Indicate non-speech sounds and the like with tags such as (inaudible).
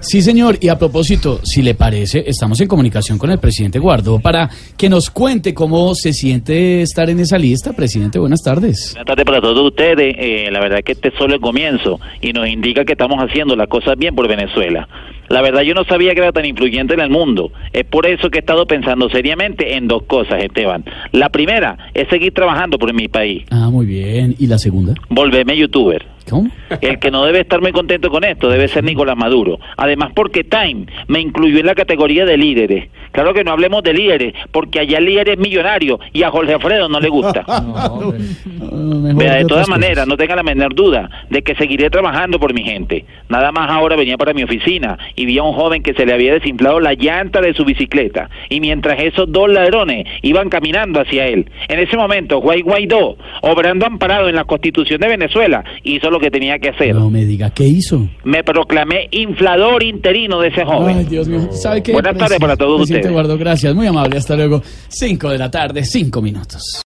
Sí, señor. Y a propósito, si le parece, estamos en comunicación con el presidente Guardó para que nos cuente cómo se siente estar en esa lista. Presidente, buenas tardes. Buenas tardes para todos ustedes. Eh, la verdad que este es solo el comienzo y nos indica que estamos haciendo las cosas bien por Venezuela. La verdad yo no sabía que era tan influyente en el mundo. Es por eso que he estado pensando seriamente en dos cosas, Esteban. La primera es seguir trabajando por mi país. Ah, muy bien. ¿Y la segunda? Volverme youtuber. ¿Cómo? El que no debe estar muy contento con esto debe ser Nicolás Maduro. Además, porque Time me incluyó en la categoría de líderes. Claro que no hablemos de líderes, porque allá el líder es millonario y a Jorge Alfredo no le gusta. (laughs) Vea, de todas maneras, no tenga la menor duda de que seguiré trabajando por mi gente. Nada más ahora venía para mi oficina y vi a un joven que se le había desinflado la llanta de su bicicleta. Y mientras esos dos ladrones iban caminando hacia él, en ese momento, Guay Guaidó, obrando amparado en la constitución de Venezuela, hizo lo que tenía que hacer. No me diga, ¿qué hizo? Me proclamé inflador interino de ese joven. Ay, Dios mío. ¿Sabe qué? Buenas tardes para todos ustedes. Guardó, gracias. Muy amable. Hasta luego. Cinco de la tarde, cinco minutos.